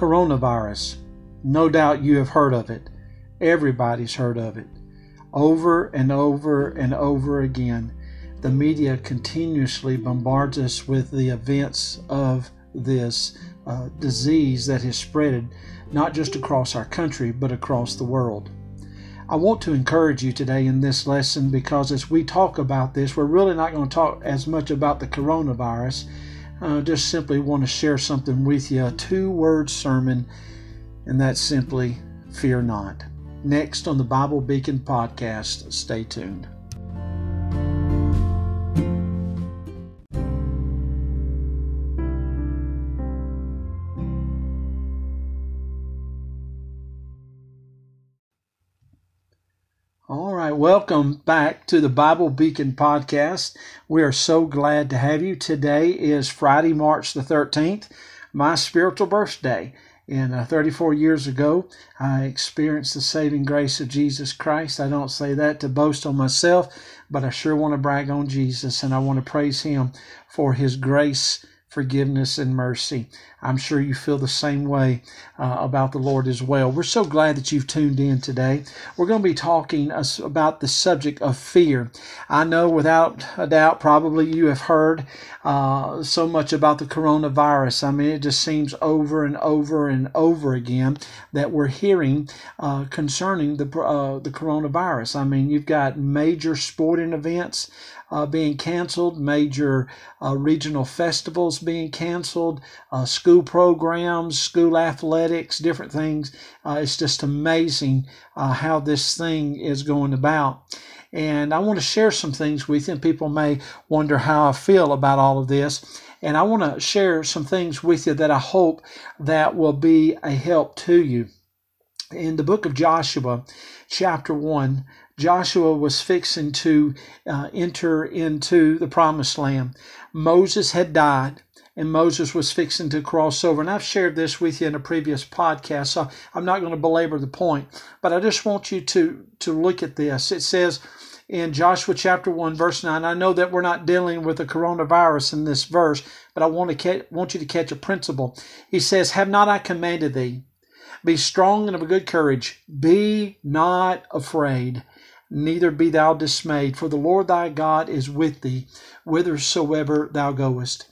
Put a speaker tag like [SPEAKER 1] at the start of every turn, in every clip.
[SPEAKER 1] Coronavirus. No doubt you have heard of it. Everybody's heard of it. Over and over and over again, the media continuously bombards us with the events of this uh, disease that has spread not just across our country, but across the world. I want to encourage you today in this lesson because as we talk about this, we're really not going to talk as much about the coronavirus. I just simply want to share something with you a two word sermon, and that's simply fear not. Next on the Bible Beacon podcast, stay tuned. Welcome back to the Bible Beacon podcast. We are so glad to have you. Today is Friday, March the 13th, my spiritual birthday. And uh, 34 years ago, I experienced the saving grace of Jesus Christ. I don't say that to boast on myself, but I sure want to brag on Jesus and I want to praise Him for His grace forgiveness and mercy. I'm sure you feel the same way uh, about the Lord as well. We're so glad that you've tuned in today. We're going to be talking about the subject of fear. I know without a doubt, probably you have heard uh, so much about the coronavirus. I mean, it just seems over and over and over again that we're hearing uh, concerning the uh, the coronavirus. I mean, you've got major sporting events uh, being canceled, major uh, regional festivals being canceled, uh, school programs, school athletics, different things. Uh, it's just amazing uh, how this thing is going about. And I want to share some things with you, and people may wonder how I feel about all of this. And I want to share some things with you that I hope that will be a help to you. In the book of Joshua, chapter 1, Joshua was fixing to uh, enter into the promised land. Moses had died and Moses was fixing to cross over. And I've shared this with you in a previous podcast, so I'm not going to belabor the point, but I just want you to, to look at this. It says in Joshua chapter 1, verse 9, I know that we're not dealing with the coronavirus in this verse, but I want, to want you to catch a principle. He says, Have not I commanded thee? Be strong and of a good courage. Be not afraid neither be thou dismayed, for the Lord thy God is with thee whithersoever thou goest.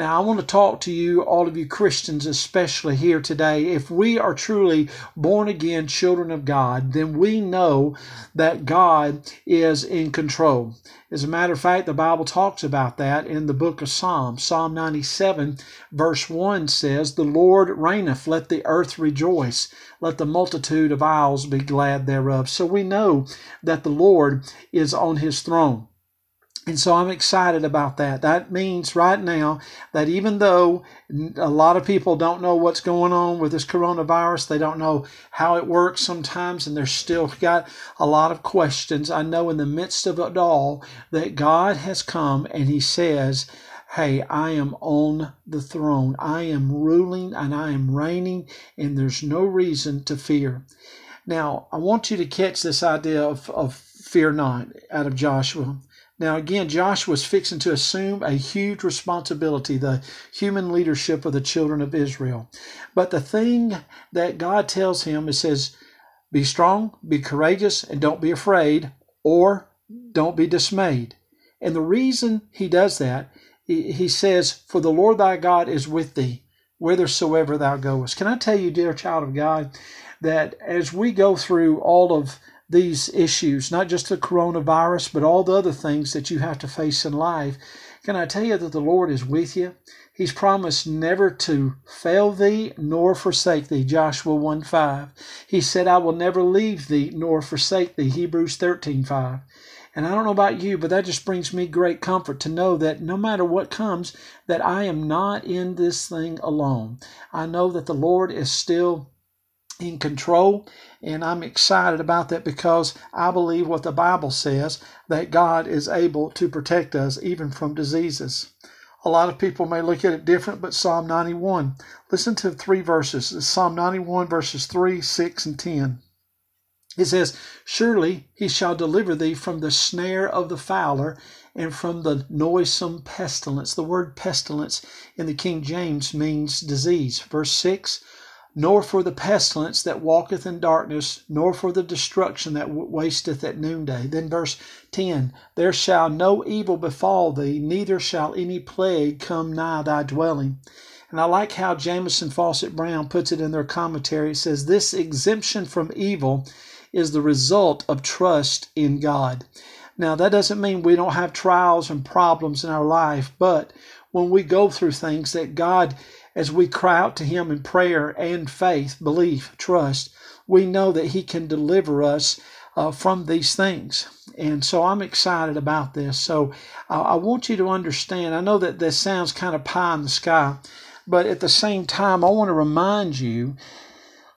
[SPEAKER 1] Now, I want to talk to you, all of you Christians, especially here today. If we are truly born again children of God, then we know that God is in control. As a matter of fact, the Bible talks about that in the book of Psalms. Psalm 97, verse 1 says, The Lord reigneth, let the earth rejoice, let the multitude of isles be glad thereof. So we know that the Lord is on his throne. And so I'm excited about that. That means right now that even though a lot of people don't know what's going on with this coronavirus, they don't know how it works sometimes, and they're still got a lot of questions. I know in the midst of it all that God has come and He says, Hey, I am on the throne. I am ruling and I am reigning, and there's no reason to fear. Now, I want you to catch this idea of, of fear not out of Joshua. Now, again, Joshua was fixing to assume a huge responsibility, the human leadership of the children of Israel. But the thing that God tells him, it says, be strong, be courageous, and don't be afraid, or don't be dismayed. And the reason he does that, he says, For the Lord thy God is with thee, whithersoever thou goest. Can I tell you, dear child of God, that as we go through all of these issues, not just the coronavirus, but all the other things that you have to face in life, can I tell you that the Lord is with you? He's promised never to fail thee nor forsake thee. Joshua 1 5. He said, I will never leave thee nor forsake thee. Hebrews 13 5. And I don't know about you, but that just brings me great comfort to know that no matter what comes, that I am not in this thing alone. I know that the Lord is still in control. And I'm excited about that because I believe what the Bible says that God is able to protect us even from diseases. A lot of people may look at it different, but Psalm 91, listen to three verses. Psalm 91, verses 3, 6, and 10. It says, Surely he shall deliver thee from the snare of the fowler and from the noisome pestilence. The word pestilence in the King James means disease. Verse 6 nor for the pestilence that walketh in darkness, nor for the destruction that wasteth at noonday. Then verse 10 There shall no evil befall thee, neither shall any plague come nigh thy dwelling. And I like how Jamieson Fausset Brown puts it in their commentary. It says, This exemption from evil is the result of trust in God. Now, that doesn't mean we don't have trials and problems in our life, but when we go through things that God as we cry out to Him in prayer and faith, belief, trust, we know that He can deliver us uh, from these things. And so I'm excited about this. So uh, I want you to understand. I know that this sounds kind of pie in the sky, but at the same time, I want to remind you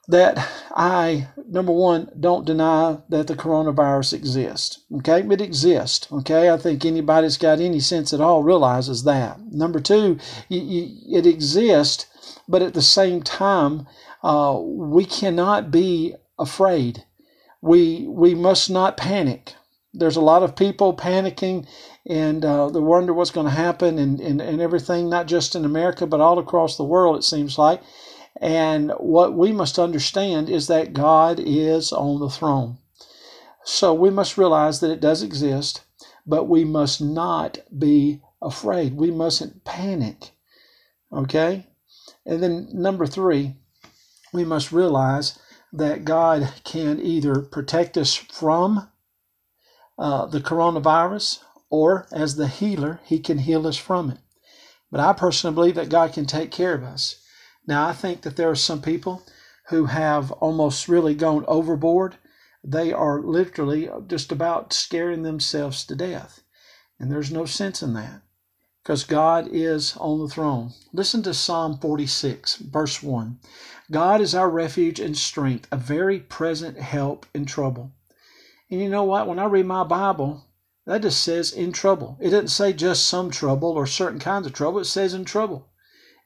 [SPEAKER 1] that I, number one, don't deny that the coronavirus exists. Okay, it exists. Okay, I think anybody that's got any sense at all realizes that. Number two, it exists, but at the same time, uh, we cannot be afraid. We we must not panic. There's a lot of people panicking and uh, they wonder what's going to happen and, and, and everything, not just in America, but all across the world, it seems like. And what we must understand is that God is on the throne. So we must realize that it does exist, but we must not be afraid. We mustn't panic. Okay? And then number three, we must realize that God can either protect us from uh, the coronavirus or as the healer, He can heal us from it. But I personally believe that God can take care of us. Now, I think that there are some people who have almost really gone overboard. They are literally just about scaring themselves to death. And there's no sense in that because God is on the throne. Listen to Psalm 46, verse 1. God is our refuge and strength, a very present help in trouble. And you know what? When I read my Bible, that just says in trouble. It doesn't say just some trouble or certain kinds of trouble. It says in trouble.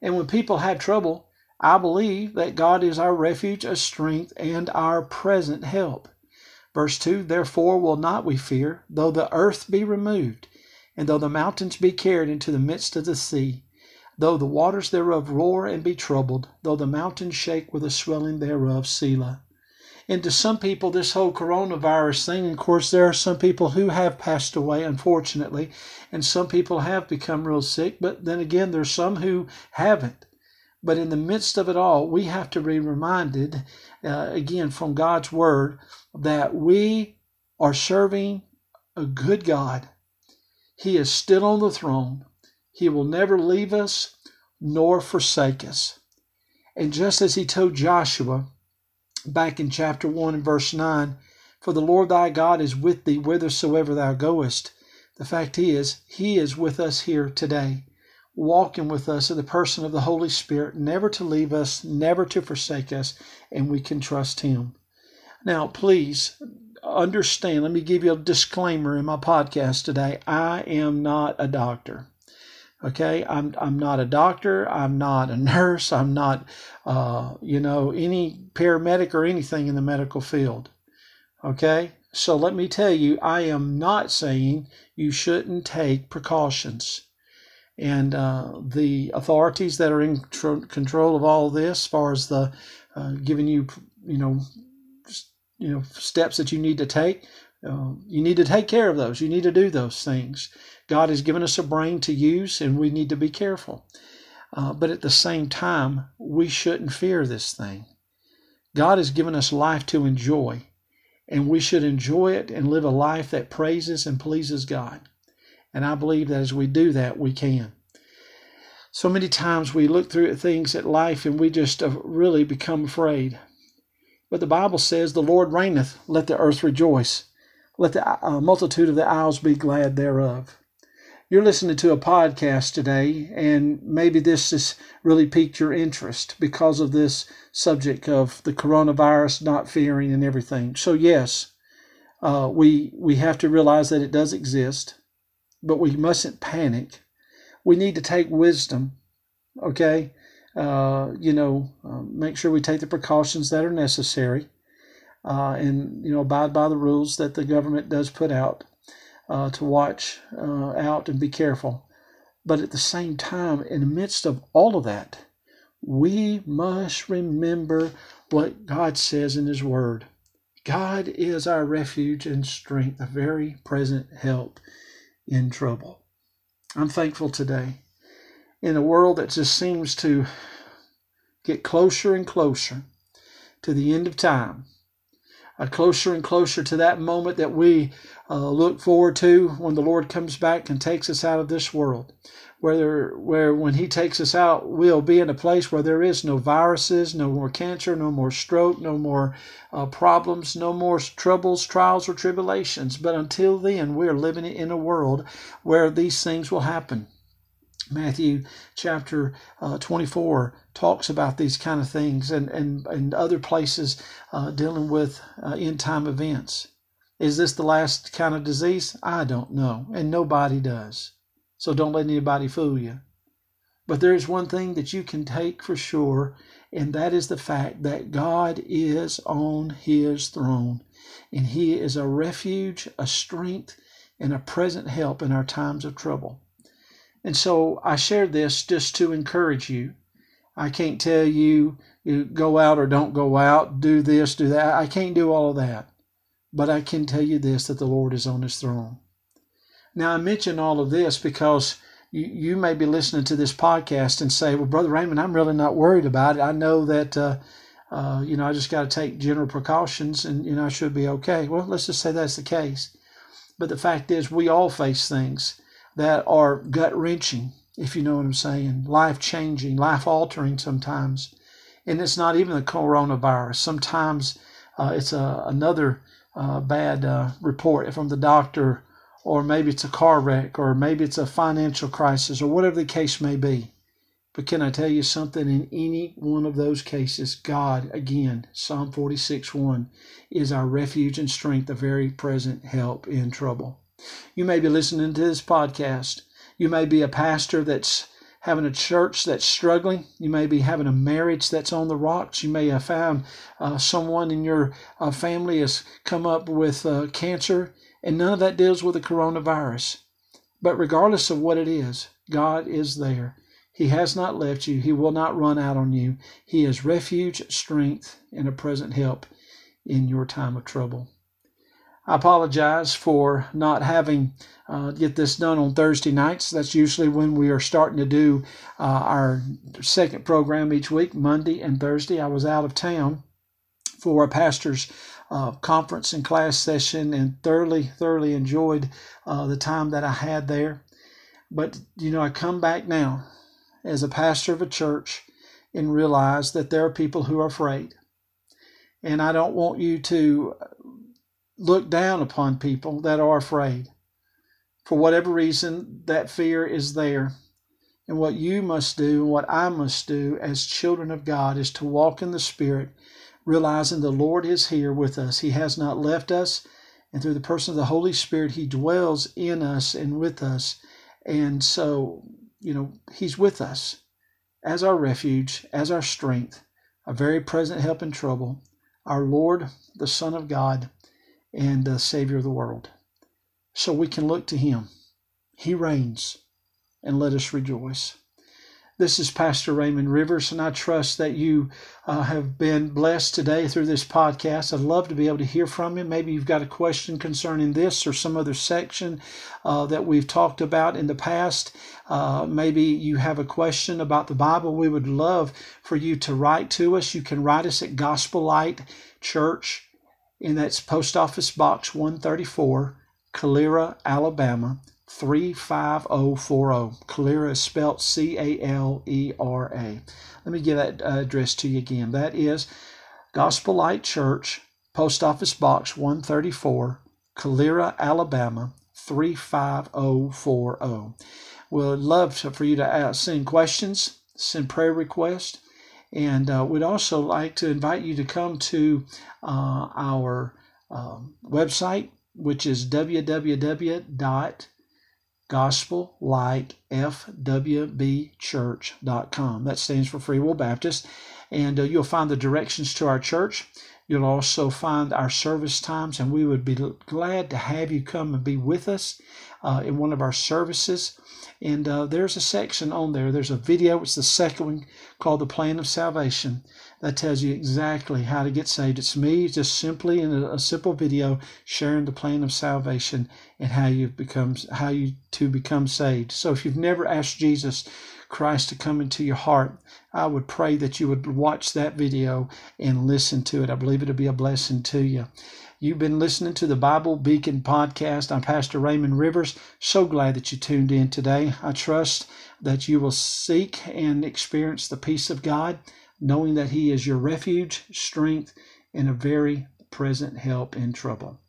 [SPEAKER 1] And when people have trouble, I believe that God is our refuge, a strength, and our present help. Verse 2 Therefore will not we fear, though the earth be removed, and though the mountains be carried into the midst of the sea, though the waters thereof roar and be troubled, though the mountains shake with the swelling thereof, Selah. And to some people, this whole coronavirus thing, of course, there are some people who have passed away, unfortunately, and some people have become real sick, but then again, there's some who haven't. But in the midst of it all, we have to be reminded uh, again from God's Word that we are serving a good God. He is still on the throne. He will never leave us nor forsake us. And just as he told Joshua back in chapter 1 and verse 9, For the Lord thy God is with thee whithersoever thou goest. The fact is, he is with us here today walking with us in the person of the Holy Spirit, never to leave us, never to forsake us, and we can trust Him. Now, please understand, let me give you a disclaimer in my podcast today. I am not a doctor. Okay, I'm I'm not a doctor. I'm not a nurse. I'm not, uh, you know, any paramedic or anything in the medical field. Okay, so let me tell you, I am not saying you shouldn't take precautions and uh, the authorities that are in tr- control of all this, as far as the uh, giving you, you know, you know, steps that you need to take. Uh, you need to take care of those. You need to do those things. God has given us a brain to use, and we need to be careful. Uh, but at the same time, we shouldn't fear this thing. God has given us life to enjoy, and we should enjoy it and live a life that praises and pleases God. And I believe that as we do that, we can. So many times we look through at things at life and we just uh, really become afraid. But the Bible says, The Lord reigneth, let the earth rejoice. Let the uh, multitude of the isles be glad thereof. You're listening to a podcast today, and maybe this has really piqued your interest because of this subject of the coronavirus, not fearing, and everything. So, yes, uh, we, we have to realize that it does exist but we mustn't panic. We need to take wisdom, okay? Uh, you know, uh, make sure we take the precautions that are necessary uh, and, you know, abide by the rules that the government does put out uh, to watch uh, out and be careful. But at the same time, in the midst of all of that, we must remember what God says in His Word. God is our refuge and strength, a very present help in trouble. I'm thankful today. In a world that just seems to get closer and closer to the end of time, uh, closer and closer to that moment that we uh, look forward to when the Lord comes back and takes us out of this world. Where, where when He takes us out, we'll be in a place where there is no viruses, no more cancer, no more stroke, no more uh, problems, no more troubles, trials, or tribulations. But until then, we're living in a world where these things will happen. Matthew chapter uh, 24 talks about these kind of things and, and, and other places uh, dealing with uh, end time events. Is this the last kind of disease? I don't know, and nobody does. So don't let anybody fool you. But there is one thing that you can take for sure, and that is the fact that God is on his throne, and he is a refuge, a strength, and a present help in our times of trouble. And so I share this just to encourage you. I can't tell you, you go out or don't go out, do this, do that. I can't do all of that. But I can tell you this that the Lord is on his throne. Now, I mention all of this because you, you may be listening to this podcast and say, Well, Brother Raymond, I'm really not worried about it. I know that, uh, uh, you know, I just got to take general precautions and, you know, I should be okay. Well, let's just say that's the case. But the fact is, we all face things that are gut wrenching, if you know what I'm saying, life changing, life altering sometimes. And it's not even the coronavirus. Sometimes uh, it's a, another uh, bad uh, report from the doctor, or maybe it's a car wreck, or maybe it's a financial crisis, or whatever the case may be. But can I tell you something? In any one of those cases, God, again, Psalm 46 1, is our refuge and strength, a very present help in trouble. You may be listening to this podcast. You may be a pastor that's having a church that's struggling. You may be having a marriage that's on the rocks. You may have found uh, someone in your uh, family has come up with uh, cancer, and none of that deals with the coronavirus. But regardless of what it is, God is there. He has not left you. He will not run out on you. He is refuge, strength, and a present help in your time of trouble. I apologize for not having uh, get this done on Thursday nights. That's usually when we are starting to do uh, our second program each week, Monday and Thursday. I was out of town for a pastor's uh, conference and class session and thoroughly, thoroughly enjoyed uh, the time that I had there. But, you know, I come back now as a pastor of a church and realize that there are people who are afraid. And I don't want you to look down upon people that are afraid. For whatever reason, that fear is there. And what you must do, and what I must do as children of God, is to walk in the Spirit, realizing the Lord is here with us. He has not left us. And through the person of the Holy Spirit, He dwells in us and with us. And so, you know, He's with us as our refuge, as our strength, a very present help in trouble. Our Lord, the Son of God, and the Savior of the world. So we can look to Him. He reigns, and let us rejoice. This is Pastor Raymond Rivers, and I trust that you uh, have been blessed today through this podcast. I'd love to be able to hear from you. Maybe you've got a question concerning this or some other section uh, that we've talked about in the past. Uh, maybe you have a question about the Bible. We would love for you to write to us. You can write us at Gospel Light Church and that's Post Office Box 134, Calera, Alabama 35040. Calera is spelled C A L E R A. Let me give that address to you again. That is Gospel Light Church, Post Office Box 134, Calera, Alabama 35040. We'd love for you to ask, send questions, send prayer requests and uh, we'd also like to invite you to come to uh, our um, website, which is www.gospellightfwbchurch.com. That stands for Free Will Baptist. And uh, you'll find the directions to our church. You'll also find our service times, and we would be glad to have you come and be with us. uh, in one of our services. And uh, there's a section on there. There's a video. It's the second one called The Plan of Salvation that tells you exactly how to get saved. It's me just simply in a, a simple video sharing the plan of salvation and how you become how you to become saved. So if you've never asked Jesus Christ to come into your heart, I would pray that you would watch that video and listen to it. I believe it'll be a blessing to you. You've been listening to the Bible Beacon podcast. I'm Pastor Raymond Rivers. So glad that you tuned in today. I trust that you will seek and experience the peace of God, knowing that He is your refuge, strength, and a very present help in trouble.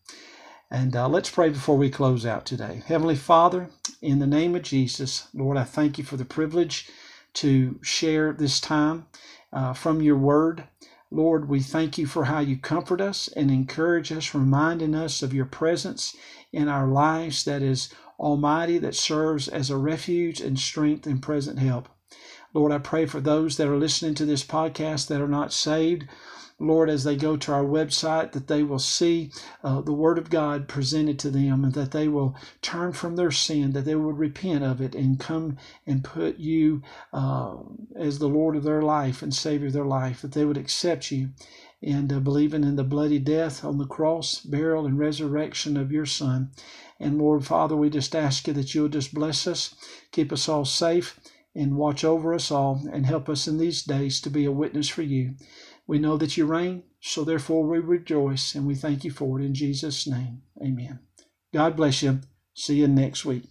[SPEAKER 1] And uh, let's pray before we close out today. Heavenly Father, in the name of Jesus, Lord, I thank you for the privilege to share this time uh, from your word. Lord, we thank you for how you comfort us and encourage us, reminding us of your presence in our lives that is almighty, that serves as a refuge and strength and present help. Lord, I pray for those that are listening to this podcast that are not saved. Lord, as they go to our website, that they will see uh, the Word of God presented to them and that they will turn from their sin, that they will repent of it and come and put you uh, as the Lord of their life and Savior of their life, that they would accept you and uh, believing in the bloody death on the cross, burial, and resurrection of your Son. And Lord, Father, we just ask you that you'll just bless us, keep us all safe, and watch over us all, and help us in these days to be a witness for you. We know that you reign, so therefore we rejoice and we thank you for it in Jesus' name. Amen. God bless you. See you next week.